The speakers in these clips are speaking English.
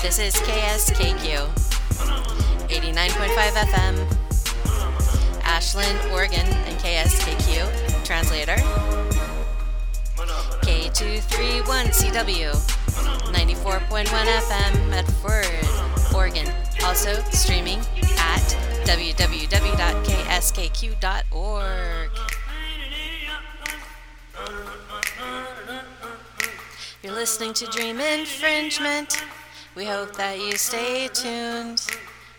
This is KSKQ 89.5 FM, Ashland, Oregon, and KSKQ translator. K231CW 94.1 FM, Medford, Oregon. Also streaming at www.kskq.org. You're listening to Dream Infringement. We hope that you stay tuned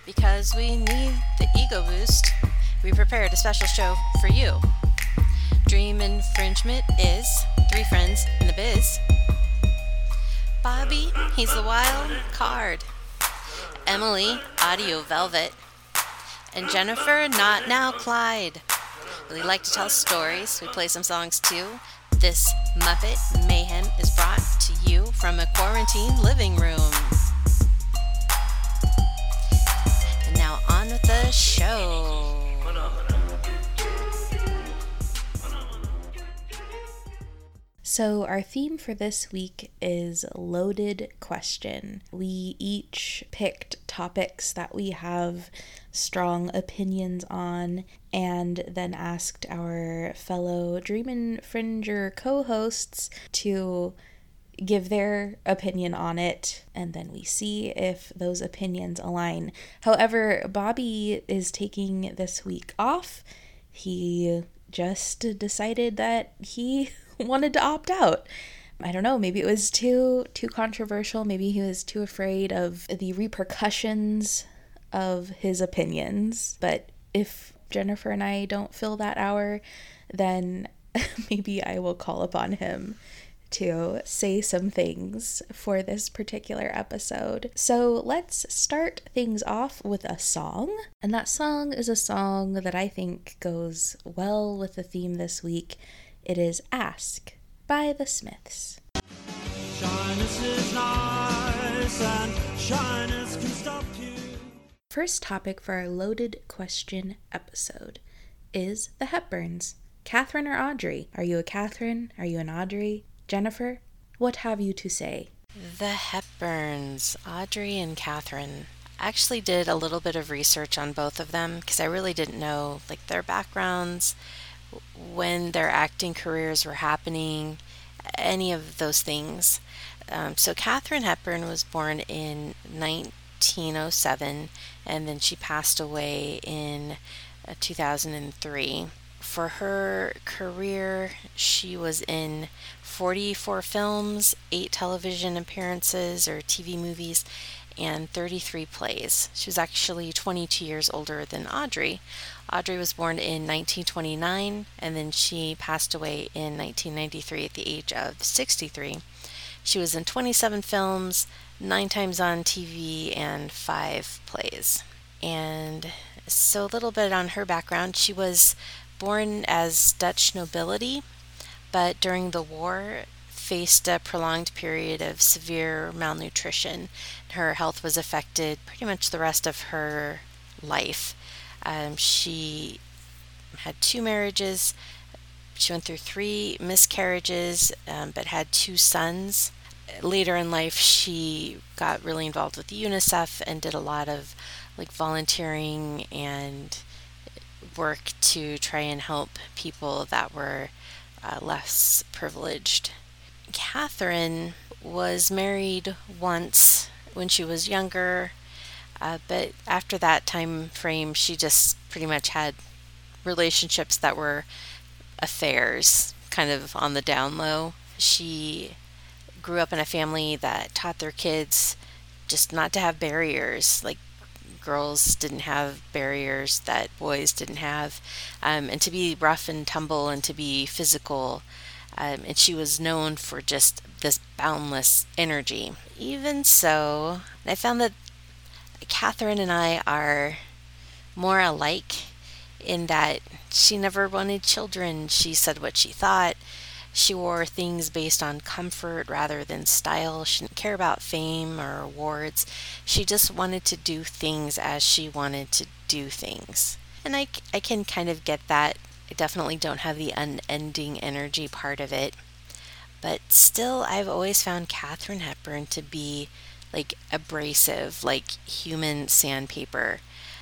because we need the ego boost. We prepared a special show for you. Dream Infringement is three friends in the biz. Bobby, he's the wild card. Emily, Audio Velvet. And Jennifer, Not Now Clyde. We like to tell stories. We play some songs too. This Muppet Mayhem is brought to you from a quarantine living room. Show. So, our theme for this week is loaded question. We each picked topics that we have strong opinions on and then asked our fellow Dream Infringer co hosts to give their opinion on it and then we see if those opinions align. However, Bobby is taking this week off. He just decided that he wanted to opt out. I don't know, maybe it was too too controversial, maybe he was too afraid of the repercussions of his opinions. But if Jennifer and I don't fill that hour, then maybe I will call upon him to say some things for this particular episode. So let's start things off with a song. And that song is a song that I think goes well with the theme this week. It is Ask by the Smiths. First topic for our loaded question episode is the Hepburns. Katharine or Audrey? Are you a Katharine? Are you an Audrey? Jennifer, what have you to say? The Hepburns, Audrey and Katharine. I actually did a little bit of research on both of them because I really didn't know like their backgrounds, when their acting careers were happening, any of those things. Um, so Katharine Hepburn was born in 1907 and then she passed away in uh, 2003. For her career, she was in 44 films, 8 television appearances or TV movies, and 33 plays. She was actually 22 years older than Audrey. Audrey was born in 1929 and then she passed away in 1993 at the age of 63. She was in 27 films, 9 times on TV, and 5 plays. And so, a little bit on her background. She was born as Dutch nobility, but during the war faced a prolonged period of severe malnutrition. Her health was affected pretty much the rest of her life. Um, she had two marriages. She went through three miscarriages, um, but had two sons. Later in life, she got really involved with UNICEF and did a lot of like volunteering and work to try and help people that were uh, less privileged. Katharine was married once when she was younger uh, but after that time frame, she just pretty much had relationships that were affairs, kind of on the down low. She grew up in a family that taught their kids just not to have barriers. Like girls didn't have barriers that boys didn't have, um, and to be rough and tumble and to be physical. Um, and she was known for just this boundless energy. Even so, I found that Katharine and I are more alike in that she never wanted children. She said what she thought. She wore things based on comfort rather than style. She didn't care about fame or awards. She just wanted to do things as she wanted to do things. And I, I can kind of get that. I definitely don't have the unending energy part of it. But still, I've always found Katharine Hepburn to be like abrasive, like human sandpaper.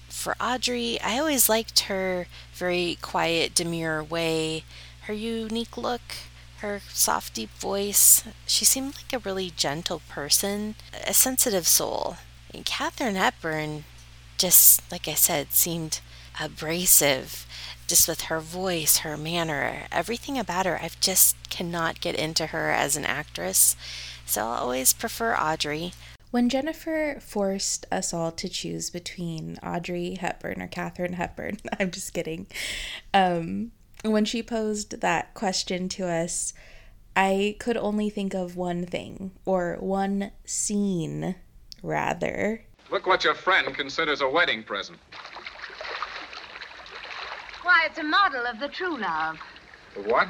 For Audrey, I always liked her very quiet, demure way, her unique look, her soft, deep voice. She seemed like a really gentle person, a sensitive soul. And Katharine Hepburn, just like I said, seemed abrasive, just with her voice, her manner, everything about her. I just cannot get into her as an actress. So I'll always prefer Audrey. When Jennifer forced us all to choose between Audrey Hepburn or Katharine Hepburn, I'm just kidding. Um, when she posed that question to us, I could only think of one thing, or one scene, rather. Look what your friend considers a wedding present. Why, it's a model of the True Love. The what?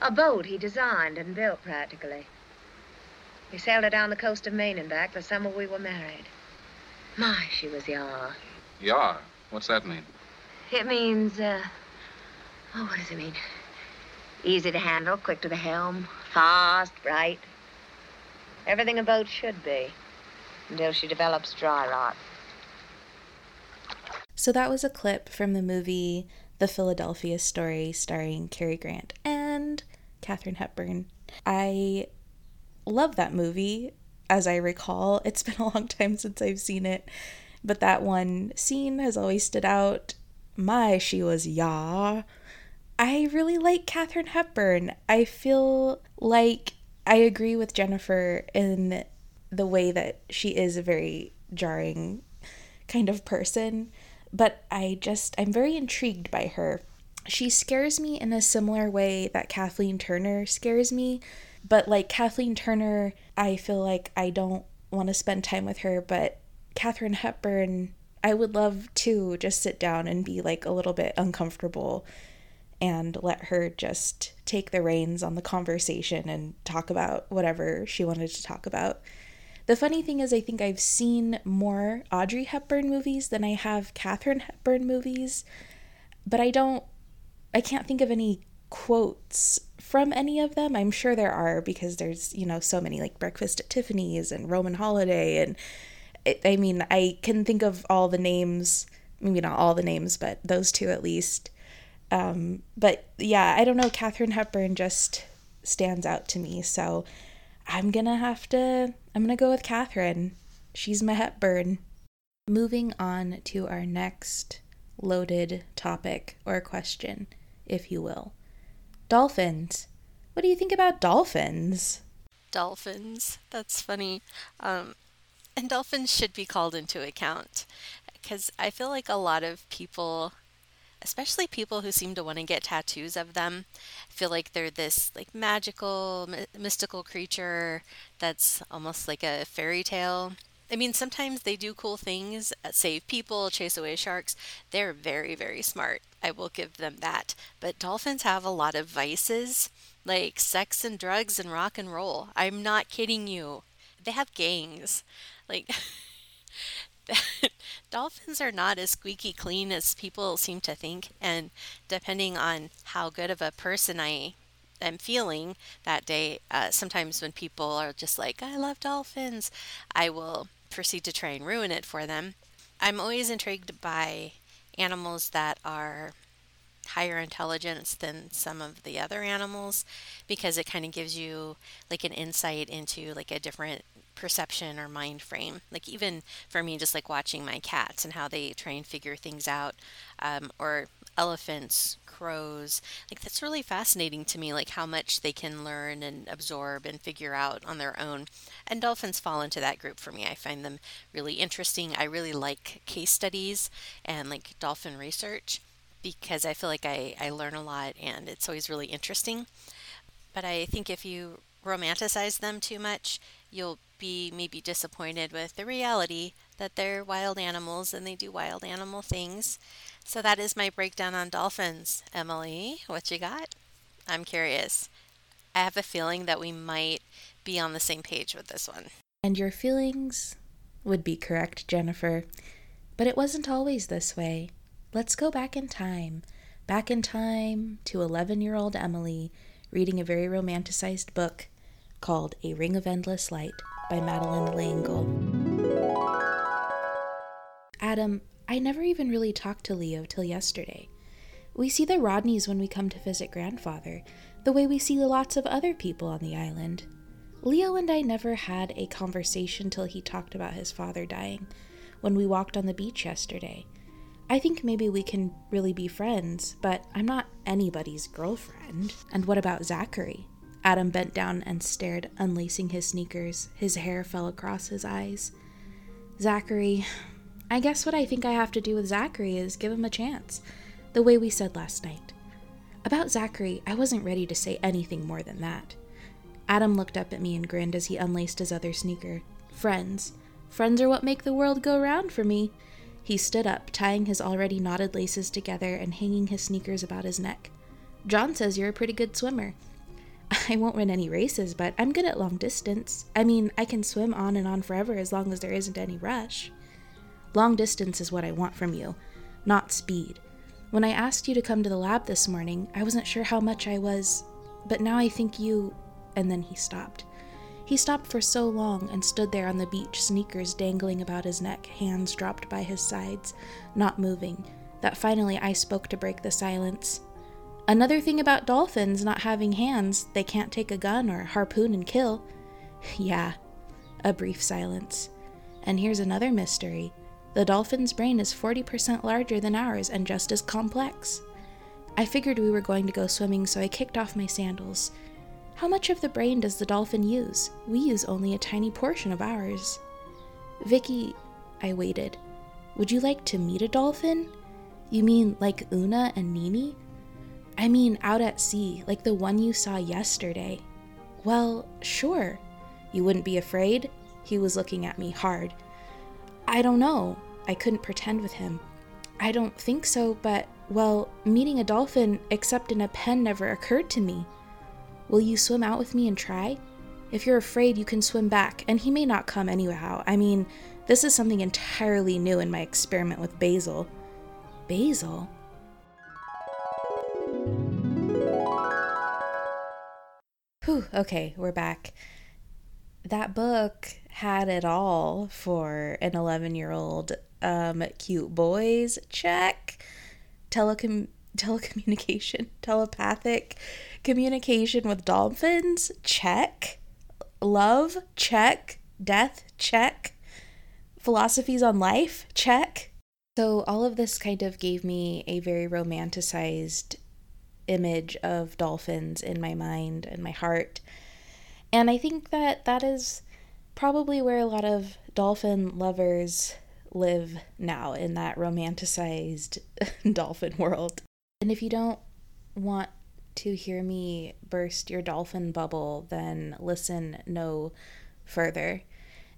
A boat he designed and built practically. We sailed her down the coast of Maine and back the summer we were married. My, she was yar. Yar. What's that mean? It means, uh, oh, what does it mean? Easy to handle, quick to the helm, fast, bright. Everything a boat should be until she develops dry rot. So that was a clip from the movie The Philadelphia Story starring Cary Grant and Katharine Hepburn. I love that movie, as I recall. It's been a long time since I've seen it, but that one scene has always stood out. My, she was yah. I really like Katharine Hepburn. I feel like I agree with Jennifer in the way that she is a very jarring kind of person, but I just, I'm very intrigued by her. She scares me in a similar way that Kathleen Turner scares me, but like Kathleen Turner, I feel like I don't want to spend time with her, but Katharine Hepburn, I would love to just sit down and be like a little bit uncomfortable and let her just take the reins on the conversation and talk about whatever she wanted to talk about. The funny thing is, I think I've seen more Audrey Hepburn movies than I have Katharine Hepburn movies, but I don't, I can't think of any quotes from any of them. I'm sure there are because there's, you know, so many like Breakfast at Tiffany's and Roman Holiday. And it, I mean, I can think of all the names, maybe not all the names, but those two at least. Um, but yeah, I don't know. Katharine Hepburn just stands out to me. So I'm going to have to, I'm going to go with Katharine. She's my Hepburn. Moving on to our next loaded topic or question, if you will. Dolphins. What do you think about dolphins? Dolphins. That's funny. Um, and dolphins should be called into account because I feel like a lot of people especially people who seem to want to get tattoos of them feel like they're this like magical mystical creature that's almost like a fairy tale I mean, sometimes they do cool things, uh, save people, chase away sharks. They're very, very smart. I will give them that. But dolphins have a lot of vices, like sex and drugs and rock and roll. I'm not kidding you. They have gangs. Like, dolphins are not as squeaky clean as people seem to think. And depending on how good of a person I am feeling that day, uh, sometimes when people are just like, I love dolphins, I will proceed to try and ruin it for them. I'm always intrigued by animals that are higher intelligence than some of the other animals because it kind of gives you like an insight into like a different perception or mind frame. Like even for me, just like watching my cats and how they try and figure things out, um, or elephants, crows. Like that's really fascinating to me, like how much they can learn and absorb and figure out on their own. And dolphins fall into that group for me. I find them really interesting. I really like case studies and like dolphin research because I feel like I, I learn a lot and it's always really interesting. But I think if you romanticize them too much, you'll be maybe disappointed with the reality that they're wild animals and they do wild animal things. So that is my breakdown on dolphins. Emily, what you got? I'm curious. I have a feeling that we might be on the same page with this one. And your feelings would be correct, Jennifer. But it wasn't always this way. Let's go back in time. Back in time to 11 year old Emily reading a very romanticized book called A Ring of Endless Light by Madeleine L'Engle. Adam, I never even really talked to Leo till yesterday. We see the Rodneys when we come to visit grandfather, the way we see lots of other people on the island. Leo and I never had a conversation till he talked about his father dying when we walked on the beach yesterday. I think maybe we can really be friends, but I'm not anybody's girlfriend. And what about Zachary? Adam bent down and stared, unlacing his sneakers. His hair fell across his eyes. Zachary. I guess what I think I have to do with Zachary is give him a chance, the way we said last night. About Zachary, I wasn't ready to say anything more than that. Adam looked up at me and grinned as he unlaced his other sneaker. Friends. Friends are what make the world go round for me. He stood up, tying his already knotted laces together and hanging his sneakers about his neck. John says you're a pretty good swimmer. I won't run any races, but I'm good at long distance. I mean, I can swim on and on forever as long as there isn't any rush. Long distance is what I want from you, not speed. When I asked you to come to the lab this morning, I wasn't sure how much I was, but now I think you. And then he stopped. He stopped for so long and stood there on the beach, sneakers dangling about his neck, hands dropped by his sides, not moving, that finally I spoke to break the silence. Another thing about dolphins not having hands, they can't take a gun or harpoon and kill. yeah, a brief silence. And here's another mystery the dolphin's brain is 40% larger than ours and just as complex. I figured we were going to go swimming, so I kicked off my sandals. How much of the brain does the dolphin use? We use only a tiny portion of ours. Vicky, I waited. Would you like to meet a dolphin? You mean like Una and Nini? I mean out at sea, like the one you saw yesterday. Well, sure. You wouldn't be afraid? He was looking at me hard. I don't know. I couldn't pretend with him. I don't think so, but, well, meeting a dolphin except in a pen never occurred to me. Will you swim out with me and try? If you're afraid, you can swim back, and he may not come anyhow. I mean, this is something entirely new in my experiment with Basil. Basil? Whew, okay, we're back. That book had it all for an 11 year old. Um, cute boys, check. Telecom- telecommunication, telepathic communication with dolphins, check. Love, check. Death, check. Philosophies on life, check. So, all of this kind of gave me a very romanticized image of dolphins in my mind and my heart. And I think that that is probably where a lot of dolphin lovers live now in that romanticized dolphin world. And if you don't want to hear me burst your dolphin bubble, then listen no further.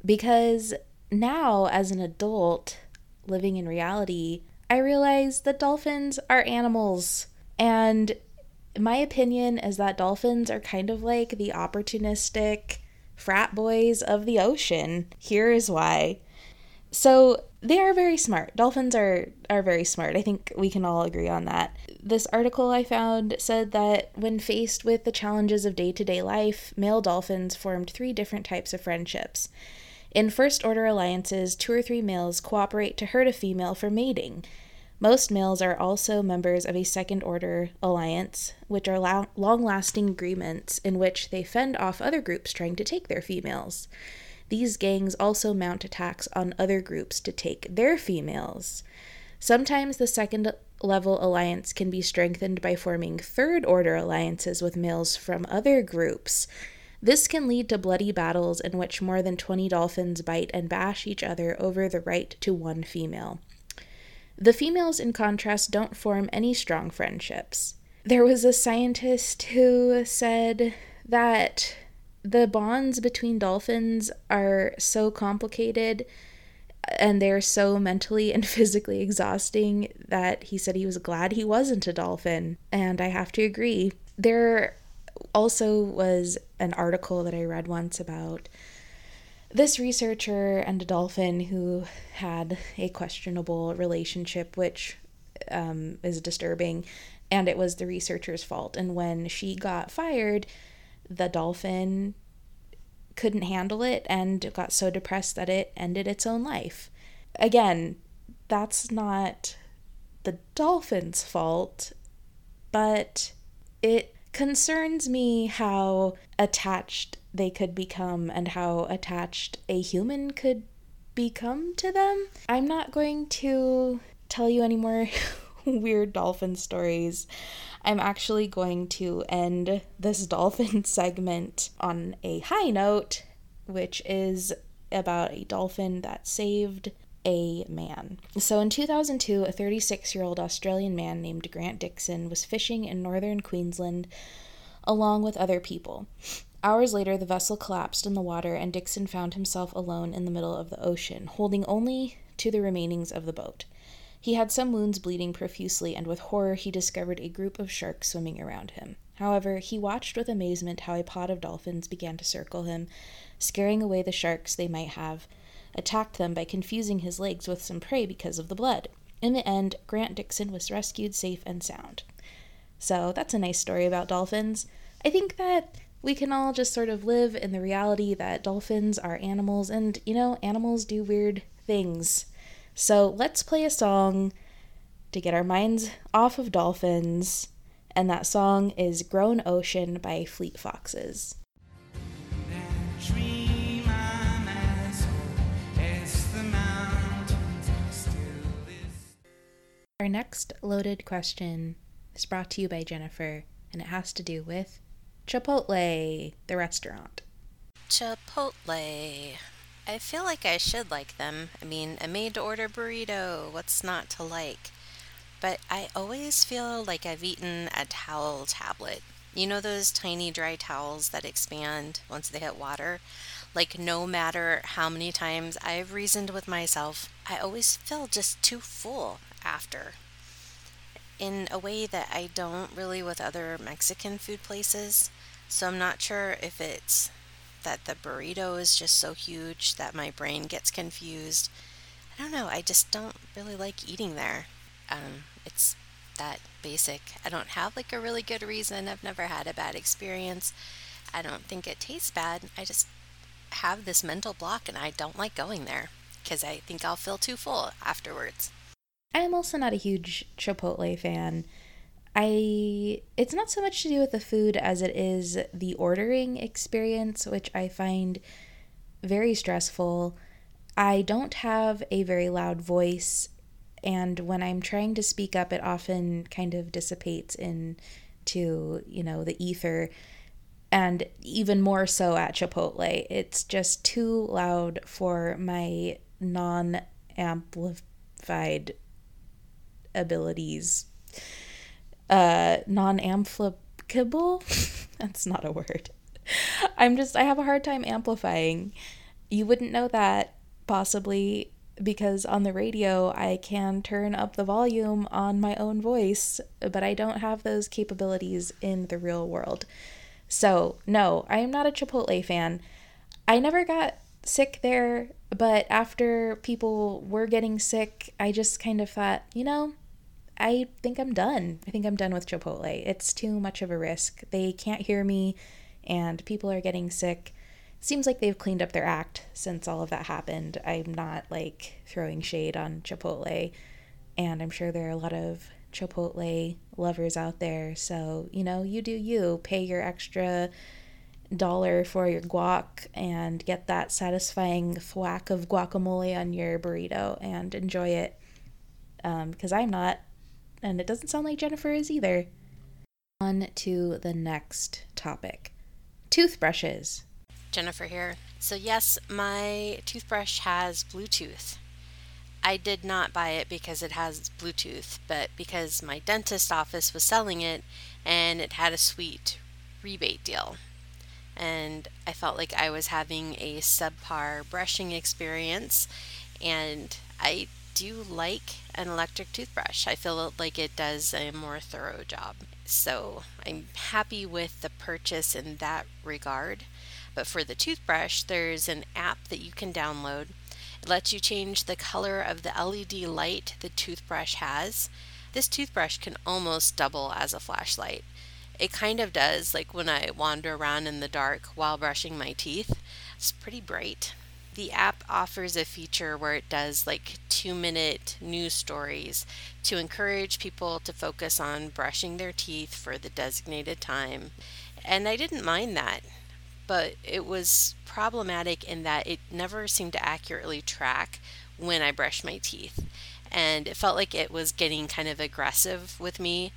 Because now, as an adult living in reality, I realize that dolphins are animals. And my opinion is that dolphins are kind of like the opportunistic frat boys of the ocean. Here is why. So they are very smart. Dolphins are are very smart. I think we can all agree on that. This article I found said that when faced with the challenges of day-to-day life, male dolphins formed three different types of friendships. In first order alliances, two or three males cooperate to herd a female for mating. Most males are also members of a second order alliance, which are long lasting agreements in which they fend off other groups trying to take their females. These gangs also mount attacks on other groups to take their females. Sometimes the second level alliance can be strengthened by forming third order alliances with males from other groups. This can lead to bloody battles in which more than 20 dolphins bite and bash each other over the right to one female. The females, in contrast, don't form any strong friendships. There was a scientist who said that the bonds between dolphins are so complicated and they're so mentally and physically exhausting that he said he was glad he wasn't a dolphin. And I have to agree. There also was an article that I read once about this researcher and a dolphin who had a questionable relationship, which um, is disturbing, and it was the researcher's fault. And when she got fired, the dolphin couldn't handle it and got so depressed that it ended its own life. Again, that's not the dolphin's fault, but it concerns me how attached they could become and how attached a human could become to them. I'm not going to tell you any more weird dolphin stories. I'm actually going to end this dolphin segment on a high note, which is about a dolphin that saved a man. So in 2002, a 36 year old Australian man named Grant Dixon was fishing in northern Queensland along with other people. Hours later, the vessel collapsed in the water, and Dixon found himself alone in the middle of the ocean, holding only to the remainings of the boat. He had some wounds bleeding profusely, and with horror he discovered a group of sharks swimming around him. However, he watched with amazement how a pod of dolphins began to circle him, scaring away the sharks they might have attacked them by confusing his legs with some prey because of the blood. In the end, Grant Dixon was rescued safe and sound. So that's a nice story about dolphins. I think that we can all just sort of live in the reality that dolphins are animals and, you know, animals do weird things. So let's play a song to get our minds off of dolphins. And that song is Grown Ocean by Fleet Foxes. Our next loaded question is brought to you by Jennifer, and it has to do with Chipotle, the restaurant. Chipotle. I feel like I should like them. I mean, a made to order burrito, what's not to like? But I always feel like I've eaten a towel tablet. You know those tiny dry towels that expand once they hit water? Like, no matter how many times I've reasoned with myself, I always feel just too full after. In a way that I don't really with other Mexican food places. So I'm not sure if it's that the burrito is just so huge that my brain gets confused. I don't know, I just don't really like eating there. Um, it's that basic. I don't have like a really good reason. I've never had a bad experience. I don't think it tastes bad. I just have this mental block and I don't like going there because I think I'll feel too full afterwards. I'm also not a huge Chipotle fan. I it's not so much to do with the food as it is the ordering experience, which I find very stressful. I don't have a very loud voice, and when I'm trying to speak up, it often kind of dissipates into, you know, the ether. And even more so at Chipotle, it's just too loud for my non amplified abilities. Uh, non amplificable? That's not a word. I'm just, I have a hard time amplifying. You wouldn't know that possibly because on the radio I can turn up the volume on my own voice, but I don't have those capabilities in the real world. So, no, I am not a Chipotle fan. I never got sick there, but after people were getting sick, I just kind of thought, you know, I think I'm done. I think I'm done with Chipotle. It's too much of a risk. They can't hear me, and people are getting sick. Seems like they've cleaned up their act since all of that happened. I'm not like throwing shade on Chipotle, and I'm sure there are a lot of Chipotle lovers out there. So, you know, you do you. Pay your extra dollar for your guac and get that satisfying thwack of guacamole on your burrito and enjoy it. Because um, I'm not and it doesn't sound like Jennifer is either. On to the next topic toothbrushes. Jennifer here. So, yes, my toothbrush has Bluetooth. I did not buy it because it has Bluetooth, but because my dentist office was selling it and it had a sweet rebate deal. And I felt like I was having a subpar brushing experience, and I do like an electric toothbrush. I feel like it does a more thorough job. So I'm happy with the purchase in that regard. But for the toothbrush, there's an app that you can download. It lets you change the color of the LED light the toothbrush has. This toothbrush can almost double as a flashlight. It kind of does, like when I wander around in the dark while brushing my teeth. It's pretty bright. The app offers a feature where it does like two minute news stories to encourage people to focus on brushing their teeth for the designated time. And I didn't mind that, but it was problematic in that it never seemed to accurately track when I brushed my teeth. And it felt like it was getting kind of aggressive with me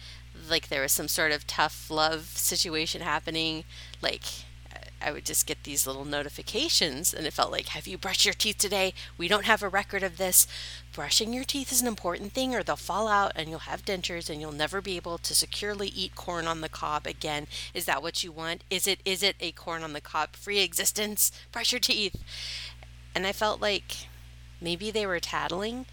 like there was some sort of tough love situation happening. Like I would just get these little notifications, and it felt like, Have you brushed your teeth today? We don't have a record of this. Brushing your teeth is an important thing, or they'll fall out and you'll have dentures and you'll never be able to securely eat corn on the cob again. Is that what you want? Is it is it a corn on the cob free existence? Brush your teeth. And I felt like maybe they were tattling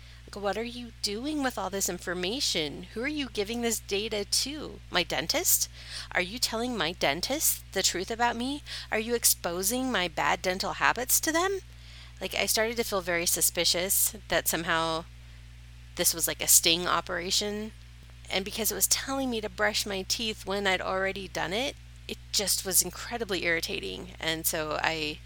what are you doing with all this information? Who are you giving this data to? My dentist? Are you telling my dentist the truth about me? Are you exposing my bad dental habits to them? Like, I started to feel very suspicious that somehow this was like a sting operation. And because it was telling me to brush my teeth when I'd already done it, it just was incredibly irritating. And so I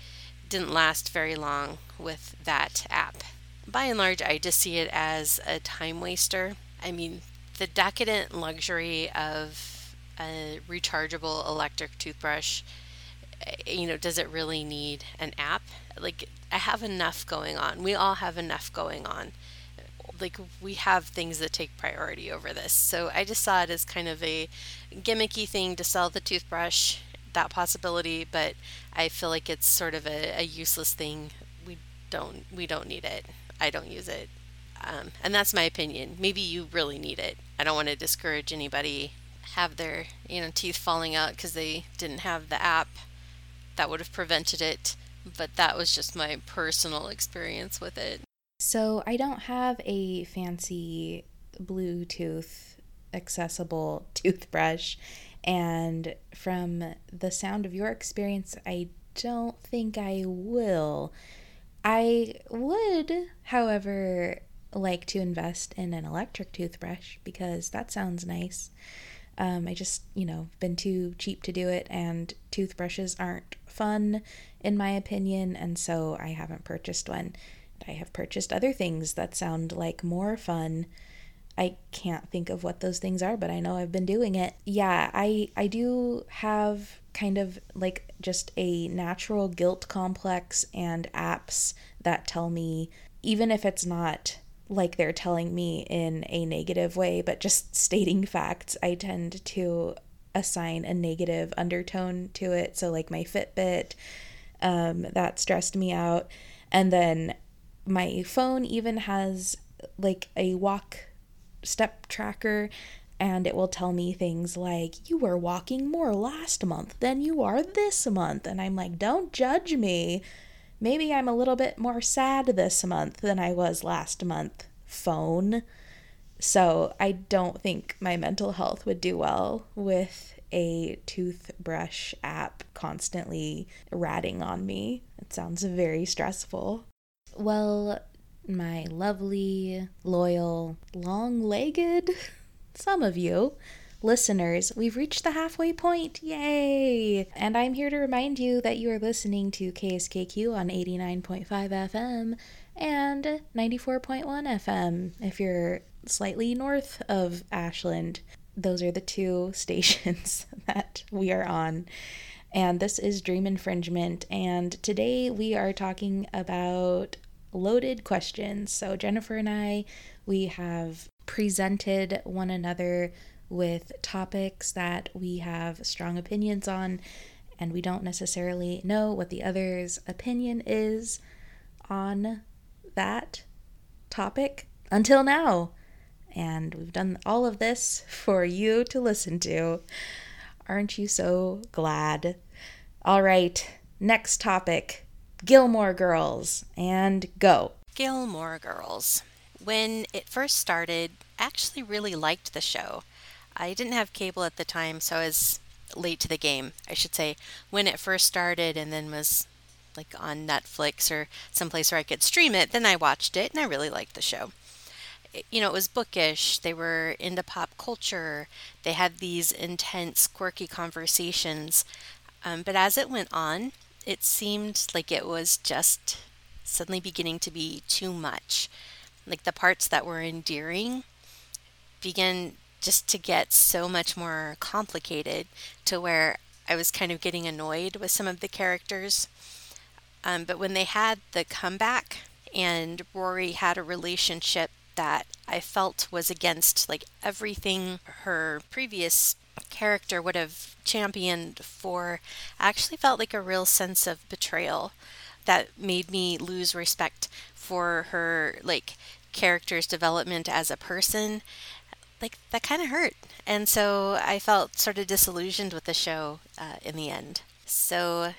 didn't last very long with that app by and large, I just see it as a time waster. I mean, the decadent luxury of a rechargeable electric toothbrush, eh, you know, does it really need an app? Like, I have enough going on. We all have enough going on. Like, we have things that take priority over this. So I just saw it as kind of a gimmicky thing to sell the toothbrush, that possibility, but I feel like it's sort of a, a useless thing. We don't we don't need it. I don't use it. Um, and that's my opinion. Maybe you really need it. I don't want to discourage anybody have their you know teeth falling out because they didn't have the app that would have prevented it. But that was just my personal experience with it. So I don't have a fancy Bluetooth accessible toothbrush. And from the sound of your experience, I don't think I will. I would, however, like to invest in an electric toothbrush because that sounds nice. Um, I just, you know, been too cheap to do it, and toothbrushes aren't fun, in my opinion, and so I haven't purchased one. I have purchased other things that sound like more fun. I can't think of what those things are, but I know I've been doing it. Yeah, I I do have kind of like just a natural guilt complex and apps that tell me, even if it's not like they're telling me in a negative way, but just stating facts, I tend to assign a negative undertone to it. So, like my Fitbit, um, that stressed me out. And then my phone even has like a walk step tracker and it will tell me things like, You were walking more last month than you are this month. And I'm like, Don't judge me. Maybe I'm a little bit more sad this month than I was last month. Phone. So I don't think my mental health would do well with a toothbrush app constantly ratting on me. It sounds very stressful. Well, my lovely, loyal, long legged some of you listeners, we've reached the halfway point. Yay! And I'm here to remind you that you are listening to KSKQ on 89.5 FM and 94.1 FM if you're slightly north of Ashland. Those are the two stations that we are on. And this is Dream Infringement. And today we are talking about loaded questions. So, Jennifer and I, we have presented one another with topics that we have strong opinions on, and we don't necessarily know what the other's opinion is on that topic until now. And we've done all of this for you to listen to. Aren't you so glad? All right, next topic Gilmore Girls, and go. Gilmore Girls. When it first started, I actually really liked the show. I didn't have cable at the time, so I was late to the game, I should say, when it first started and then was like on Netflix or someplace where I could stream it, then I watched it and I really liked the show. you know, it was bookish. They were into pop culture. They had these intense, quirky conversations. Um, but as it went on, it seemed like it was just suddenly beginning to be too much. Like the parts that were endearing began just to get so much more complicated to where I was kind of getting annoyed with some of the characters. Um, but when they had the comeback and Rory had a relationship that I felt was against like everything her previous character would have championed for, I actually felt like a real sense of betrayal that made me lose respect for her like character's development as a person like that kind of hurt and so i felt sort of disillusioned with the show uh, in the end so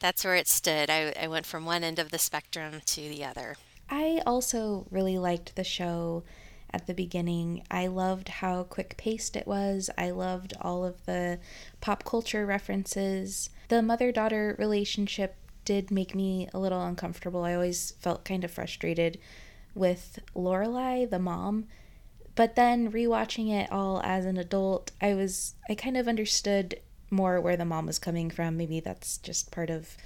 that's where it stood I, I went from one end of the spectrum to the other I also really liked the show at the beginning. I loved how quick paced it was. I loved all of the pop culture references. The mother daughter relationship did make me a little uncomfortable. I always felt kind of frustrated with Lorelai, the mom. But then rewatching it all as an adult, I was I kind of understood more where the mom was coming from. Maybe that's just part of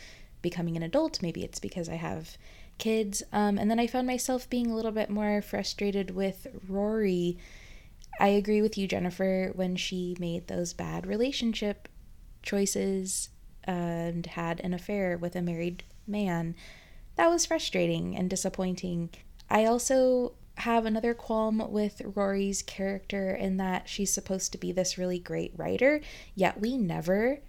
becoming an adult. Maybe it's because I have kids. Um, and then I found myself being a little bit more frustrated with Rory. I agree with you, Jennifer, when she made those bad relationship choices and had an affair with a married man. That was frustrating and disappointing. I also have another qualm with Rory's character in that she's supposed to be this really great writer, yet we never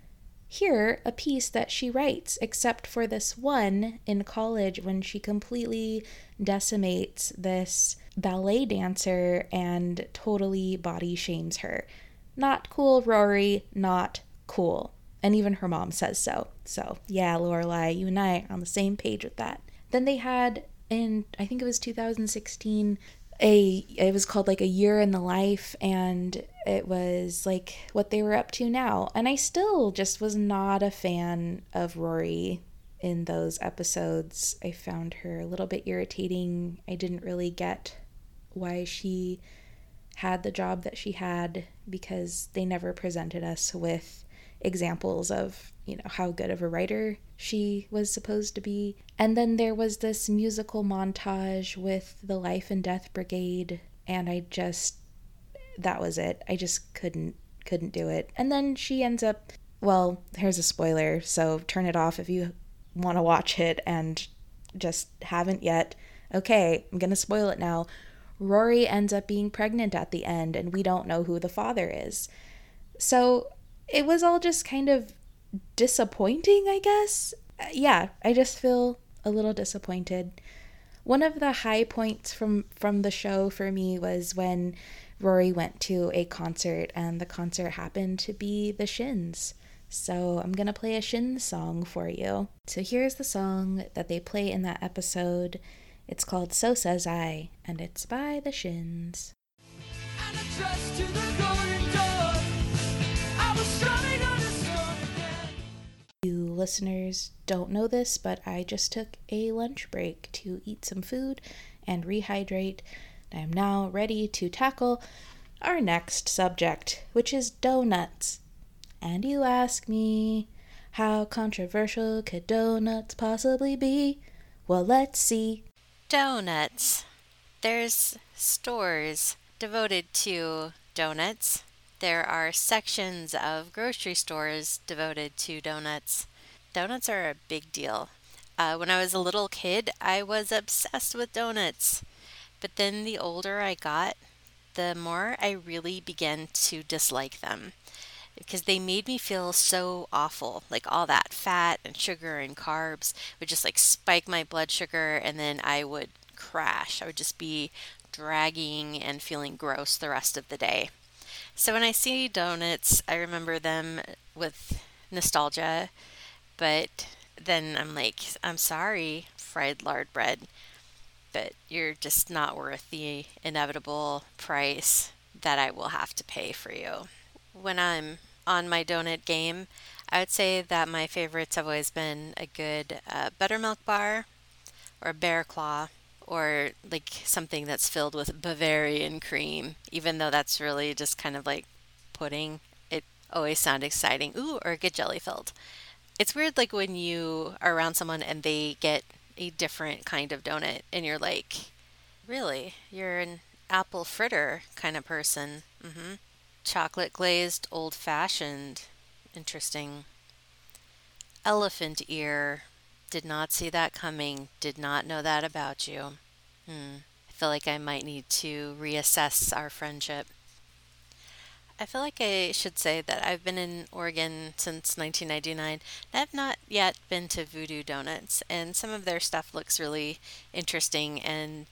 hear a piece that she writes, except for this one in college when she completely decimates this ballet dancer and totally body shames her. Not cool, Rory, not cool. And even her mom says so. So, yeah, Lorelai, you and I are on the same page with that. Then they had in I think it was 2016 a it was called like a year in the life and it was like what they were up to now and i still just was not a fan of rory in those episodes i found her a little bit irritating i didn't really get why she had the job that she had because they never presented us with examples of you know how good of a writer she was supposed to be. And then there was this musical montage with the life and death brigade and i just that was it. I just couldn't couldn't do it. And then she ends up well here's a spoiler so turn it off if you want to watch it and just haven't yet. Okay i'm going to spoil it now. Rory ends up being pregnant at the end and we don't know who the father is. So it was all just kind of disappointing, I guess. Uh, yeah, I just feel a little disappointed. One of the high points from from the show for me was when Rory went to a concert and the concert happened to be the Shins. So I'm going to play a Shins song for you. So here's the song that they play in that episode. It's called So Says I and it's by the Shins. Listeners don't know this, but I just took a lunch break to eat some food and rehydrate. I am now ready to tackle our next subject, which is donuts. And you ask me, how controversial could donuts possibly be? Well, let's see. Donuts. There's stores devoted to donuts. There are sections of grocery stores devoted to donuts. Donuts are a big deal. Uh, when I was a little kid, I was obsessed with donuts. But then the older I got, the more I really began to dislike them because they made me feel so awful. Like all that fat and sugar and carbs would just like spike my blood sugar and then I would crash. I would just be dragging and feeling gross the rest of the day. So when I see donuts, I remember them with nostalgia, but then I'm like, I'm sorry, fried lard bread, but you're just not worth the inevitable price that I will have to pay for you. When I'm on my donut game, I would say that my favorites have always been a good uh, buttermilk bar or a bear claw or like something that's filled with Bavarian cream, even though that's really just kind of like pudding. It always sounds exciting. Ooh, or get jelly filled. It's weird, like when you are around someone and they get a different kind of donut, and you're like, really? You're an apple fritter kind of person. Mm-hmm. Chocolate glazed old fashioned. Interesting. Elephant ear. Did not see that coming. Did not know that about you. Hmm. I feel like I might need to reassess our friendship. I feel like I should say that I've been in Oregon since 1999. And I've not yet been to Voodoo Donuts, and some of their stuff looks really interesting. And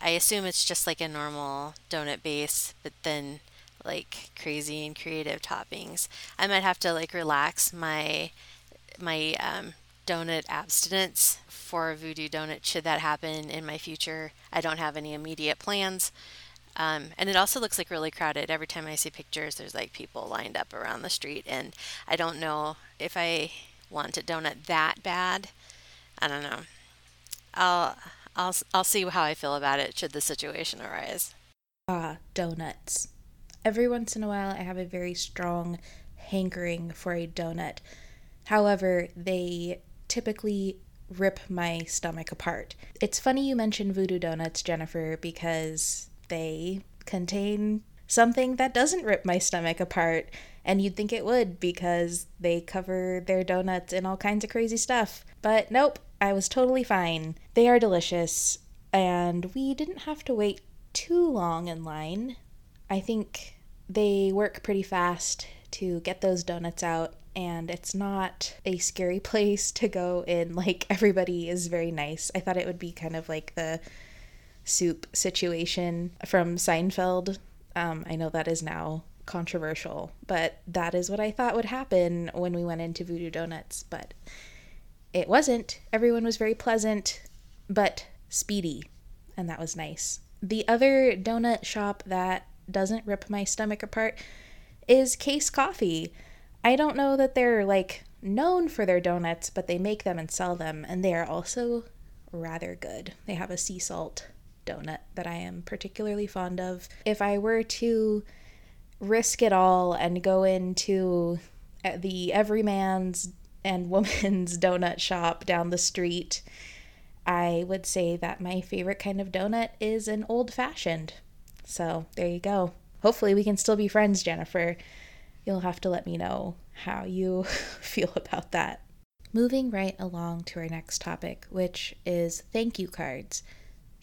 I assume it's just like a normal donut base, but then like crazy and creative toppings. I might have to like relax my my um, donut abstinence for a voodoo donut should that happen in my future. I don't have any immediate plans. Um, and it also looks like really crowded. Every time I see pictures, there's like people lined up around the street, and I don't know if I want a donut that bad. I don't know. I'll I'll I'll see how I feel about it should the situation arise. Ah, donuts. Every once in a while, I have a very strong hankering for a donut. However, they typically rip my stomach apart. It's funny you mention voodoo donuts, Jennifer, because they contain something that doesn't rip my stomach apart. And you'd think it would because they cover their donuts in all kinds of crazy stuff. But nope, I was totally fine. They are delicious, and we didn't have to wait too long in line. I think they work pretty fast to get those donuts out, and it's not a scary place to go in. Like, everybody is very nice. I thought it would be kind of like the soup situation from Seinfeld. Um, I know that is now controversial, but that is what I thought would happen when we went into Voodoo Donuts. But it wasn't. Everyone was very pleasant, but speedy, and that was nice. The other donut shop that doesn't rip my stomach apart is Case Coffee. I don't know that they're like known for their donuts, but they make them and sell them, and they are also rather good. They have a sea salt donut that I am particularly fond of. If I were to risk it all and go into uh, the everyman's and woman's donut shop down the street, I would say that my favorite kind of donut is an old fashioned. So there you go. Hopefully, we can still be friends, Jennifer. You'll have to let me know how you feel about that. Moving right along to our next topic, which is thank you cards.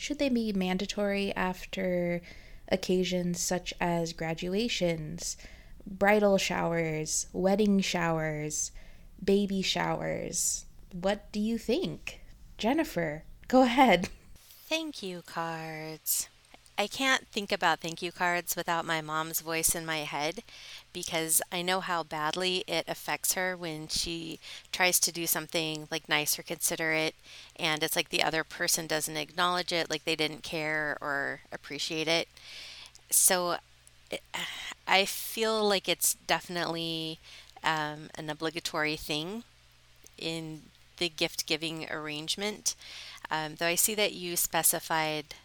Should they be mandatory after occasions such as graduations, bridal showers, wedding showers, baby showers? What do you think? Jennifer, go ahead. Thank you cards. I can't think about thank you cards without my mom's voice in my head because I know how badly it affects her when she tries to do something like nice or considerate and it's like the other person doesn't acknowledge it, like they didn't care or appreciate it. So it, I feel like it's definitely um, an obligatory thing in the gift giving arrangement. Um, though I see that you specified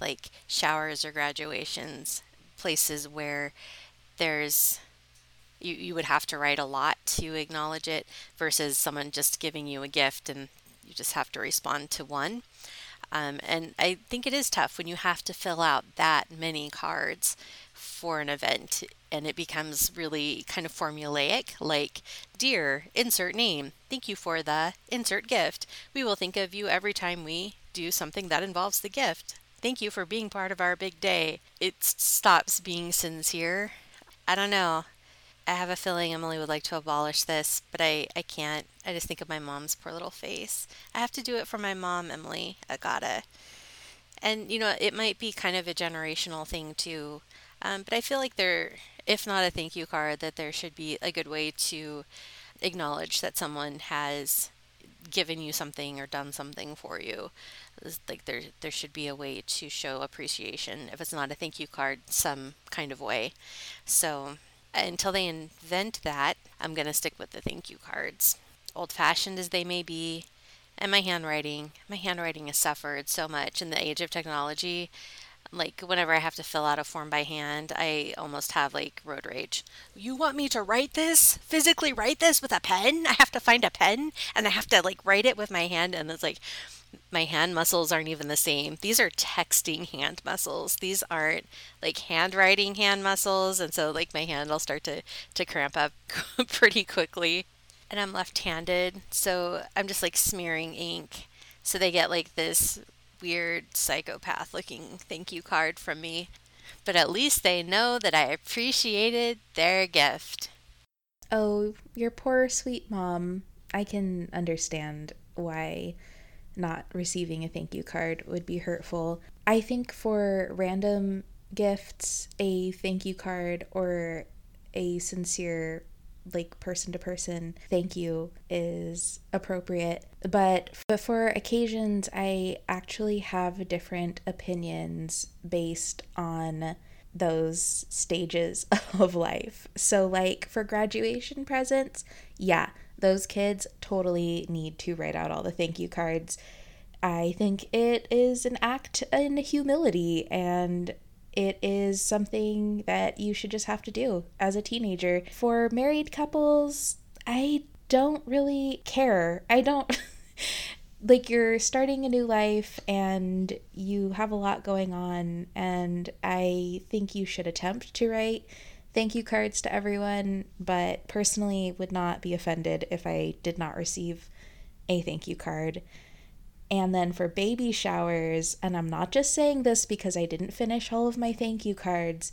like showers or graduations, places where there's you, you would have to write a lot to acknowledge it versus someone just giving you a gift and you just have to respond to one. Um, and I think it is tough when you have to fill out that many cards for an event and it becomes really kind of formulaic like dear insert name. Thank you for the insert gift. We will think of you every time we do something that involves the gift Thank you for being part of our big day. It stops being sincere. I don't know. I have a feeling Emily would like to abolish this, but I, I can't. I just think of my mom's poor little face. I have to do it for my mom, Emily. I gotta. And, you know, it might be kind of a generational thing too. Um, but I feel like there, if not a thank you card, that there should be a good way to acknowledge that someone has given you something or done something for you like there there should be a way to show appreciation if it's not a thank you card some kind of way so until they invent that i'm going to stick with the thank you cards old fashioned as they may be And my handwriting, my handwriting has suffered so much in the age of technology. Like whenever I have to fill out a form by hand, I almost have like road rage. You want me to write this? Physically write this with a pen? I have to find a pen and I have to like write it with my hand and it's like my hand muscles aren't even the same. These are texting hand muscles. These aren't like handwriting hand muscles and so like my hand will start to to cramp up pretty quickly. And I'm left-handed, so I'm just like smearing ink. So they get like this weird psychopath looking thank you card from me. But at least they know that I appreciated their gift. Oh, your poor sweet mom. I can understand why not receiving a thank you card would be hurtful. I think for random gifts, a thank you card or a sincere like person to person thank you is appropriate. But for occasions, I actually have different opinions based on those stages of life. So, like for graduation presents, yeah, those kids totally need to write out all the thank you cards. I think it is an act in humility and it is something that you should just have to do as a teenager. For married couples, I don't really care. I don't. like you're starting a new life and you have a lot going on and i think you should attempt to write thank you cards to everyone but personally would not be offended if i did not receive a thank you card and then for baby showers, and I'm not just saying this because I didn't finish all of my thank you cards,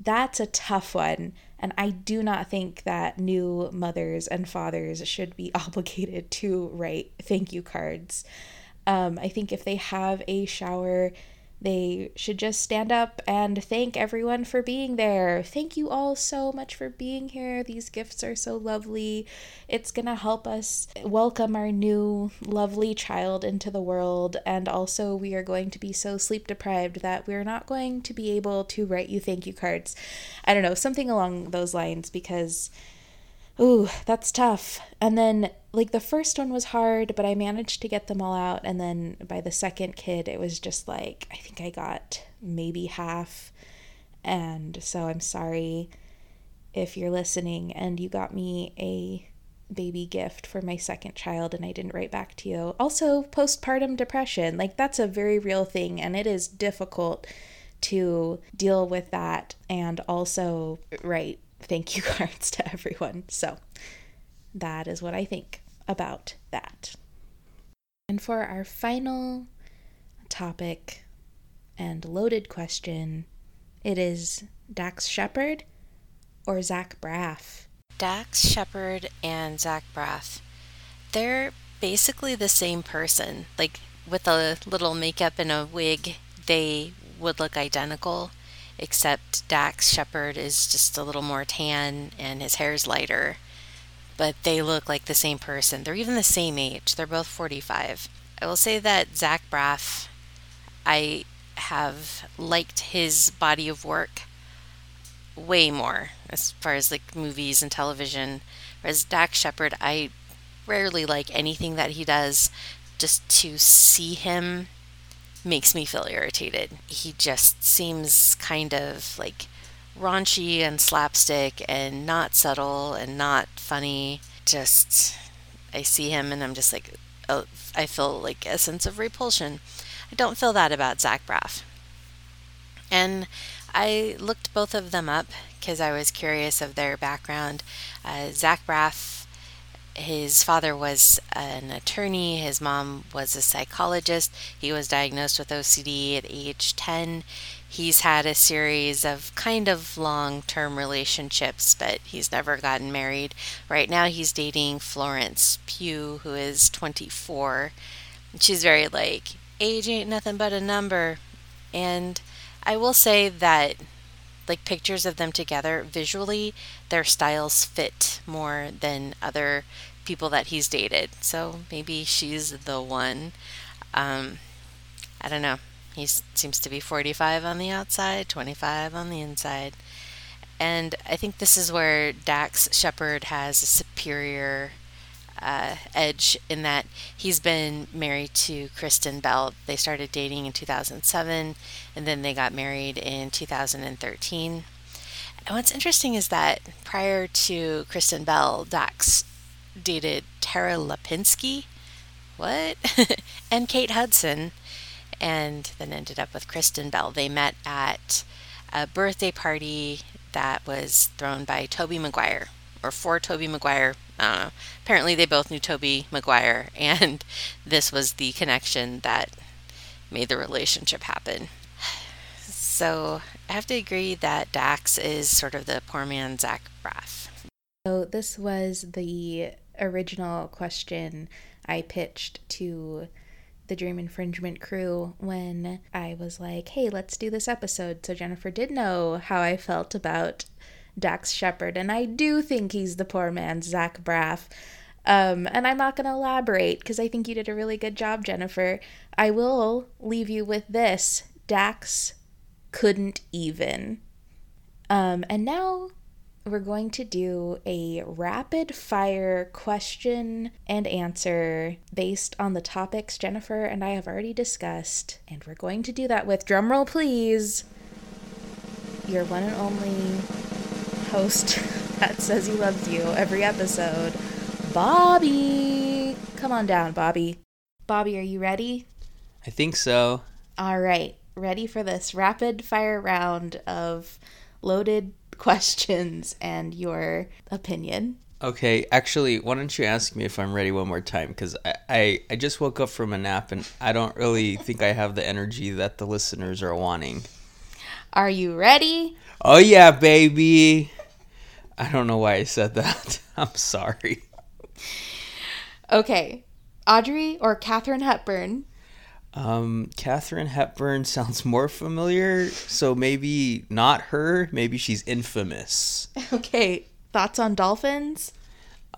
that's a tough one. And I do not think that new mothers and fathers should be obligated to write thank you cards. Um, I think if they have a shower, they should just stand up and thank everyone for being there. Thank you all so much for being here. These gifts are so lovely. It's going to help us welcome our new lovely child into the world. And also, we are going to be so sleep deprived that we're not going to be able to write you thank you cards. I don't know, something along those lines because ooh, that's tough. And then, like, the first one was hard, but I managed to get them all out. And then by the second kid, it was just like, I think I got maybe half. And so I'm sorry if you're listening and you got me a baby gift for my second child and I didn't write back to you. Also, postpartum depression, like, that's a very real thing, and it is difficult to deal with that and also write thank you cards to everyone. So that is what I think about that. And for our final topic and loaded question, it is Dax Shepard or Zach Braff? Dax Shepard and Zach Braff. They're basically the same person. Like with a little makeup and a wig, they would look identical except Dax Shepard is just a little more tan and his hair's lighter. But they look like the same person. They're even the same age. They're both 45. I will say that Zach Braff, I have liked his body of work way more as far as like movies and television. Whereas Dax Shepard, I rarely like anything that he does. Just to see him makes me feel irritated. He just seems kind of like raunchy and slapstick and not subtle and not funny. Just, I see him and I'm just like, oh, I feel like a sense of repulsion. I don't feel that about Zach Braff. And I looked both of them up because I was curious of their background. Uh, Zach Braff his father was an attorney, his mom was a psychologist. He was diagnosed with OCD at age 10. He's had a series of kind of long term relationships, but he's never gotten married. Right now, he's dating Florence Pugh, who is 24. She's very like, age ain't nothing but a number. And I will say that like pictures of them together visually their styles fit more than other people that he's dated so maybe she's the one um, i don't know he seems to be 45 on the outside 25 on the inside and i think this is where dax shepard has a superior uh, edge in that he's been married to Kristen Bell. They started dating in 2007 and then they got married in 2013. And what's interesting is that prior to Kristen Bell, Dax dated Tara Lipinski. What? and Kate Hudson. And then ended up with Kristen Bell. They met at a birthday party that was thrown by Tobey Maguire or for Tobey Maguire. Apparently, they both knew Tobey Maguire, and this was the connection that made the relationship happen. So I have to agree that Dax is sort of the poor man Zach Braff. So this was the original question I pitched to the Dream Infringement crew when I was like, hey, let's do this episode. So Jennifer did know how I felt about Dax Shepard, and I do think he's the poor man's Zach Braff. Um, and I'm not going to elaborate because I think you did a really good job, Jennifer. I will leave you with this Dax couldn't even. Um, and now we're going to do a rapid fire question and answer based on the topics Jennifer and I have already discussed. And we're going to do that with drumroll, please. Your one and only host that says he loves you every episode, Bobby. Come on down, Bobby. Bobby, are you ready? I think so. All right, ready for this rapid fire round of loaded questions and your opinion. Okay, actually, why don't you ask me if I'm ready one more time? Because I, I, I just woke up from a nap and I don't really think I have the energy that the listeners are wanting. Are you ready? Oh, yeah, baby. I don't know why I said that. I'm sorry. Okay. Audrey or Katharine Hepburn? Um, Katharine Hepburn sounds more familiar, so maybe not her. Maybe she's infamous. Okay. Thoughts on dolphins?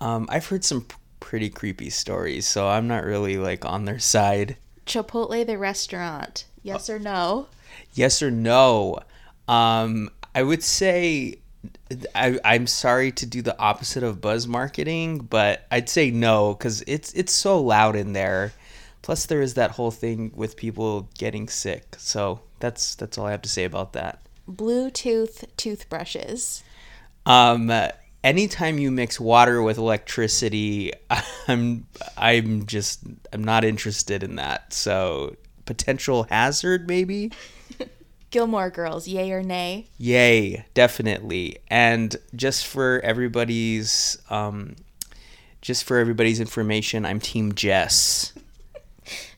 Um, I've heard some p- pretty creepy stories, so I'm not really like on their side. Chipotle the restaurant. Yes or no? Yes or no? Um, I would say I, I'm sorry to do the opposite of buzz marketing, but I'd say no because it's it's so loud in there. Plus, there is that whole thing with people getting sick. So that's that's all I have to say about that. Bluetooth toothbrushes. Um, anytime you mix water with electricity, I'm I'm just I'm not interested in that. So potential hazard maybe. Gilmore Girls, yay or nay? Yay, definitely. And just for everybody's um just for everybody's information, I'm team Jess.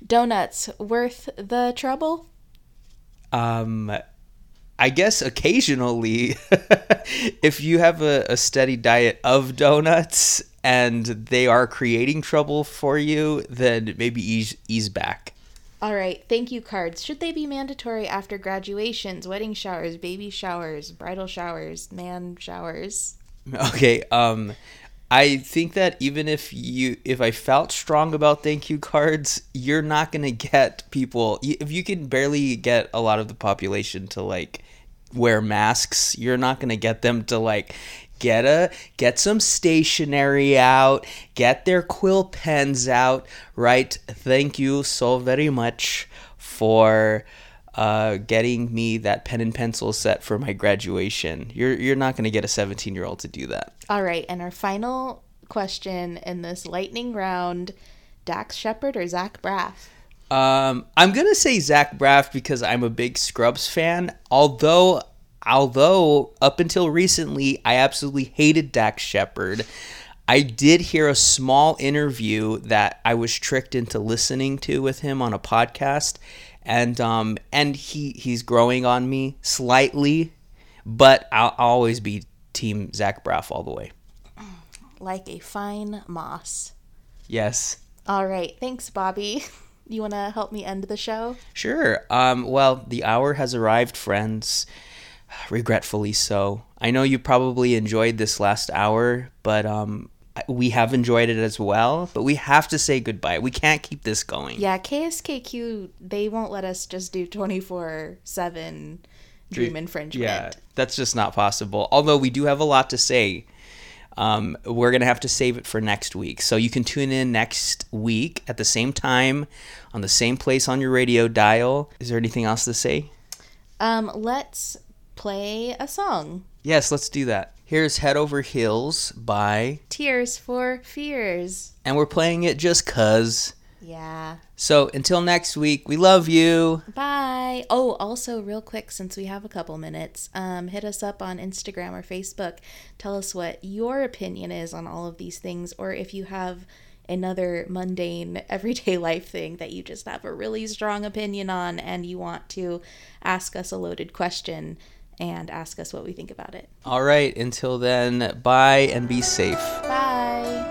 Donuts, worth the trouble? Um I guess occasionally if you have a, a steady diet of donuts and they are creating trouble for you, then maybe ease ease back. All right, thank you cards. Should they be mandatory after graduations, wedding showers, baby showers, bridal showers, man showers? Okay, um I think that even if you if I felt strong about thank you cards, you're not going to get people if you can barely get a lot of the population to like wear masks, you're not going to get them to like get a get some stationery out, get their quill pens out, right? Thank you so very much for uh, getting me that pen and pencil set for my graduation. You're you're not going to get a 17 year old to do that. All right, and our final question in this lightning round Dax Shepard or Zach Braff? Um, I'm gonna say Zach Braff because I'm a big Scrubs fan. Although, although up until recently, I absolutely hated Dax Shepard. I did hear a small interview that I was tricked into listening to with him on a podcast, and um, and he he's growing on me slightly, but I'll, I'll always be Team Zach Braff all the way. Like a fine moss. Yes. All right, thanks, Bobby. You want to help me end the show? Sure. Um, well, the hour has arrived, friends. Regretfully so. I know you probably enjoyed this last hour, but um, we have enjoyed it as well. But we have to say goodbye. We can't keep this going. Yeah, KSKQ, they won't let us just do 24 7 dream infringement. Yeah, that's just not possible. Although we do have a lot to say. Um, we're going to have to save it for next week. So you can tune in next week at the same time on the same place on your radio dial. Is there anything else to say? Um, let's play a song. Yes, let's do that. Here's Head Over Heels by, Tears for Fears. and we're playing it just cuz. Yeah. So until next week, we love you. Bye. Oh, also, real quick, since we have a couple minutes, um, hit us up on Instagram or Facebook. Tell us what your opinion is on all of these things, or if you have another mundane, everyday life thing that you just have a really strong opinion on and you want to ask us a loaded question and ask us what we think about it. All right. Until then, bye and be safe. Bye.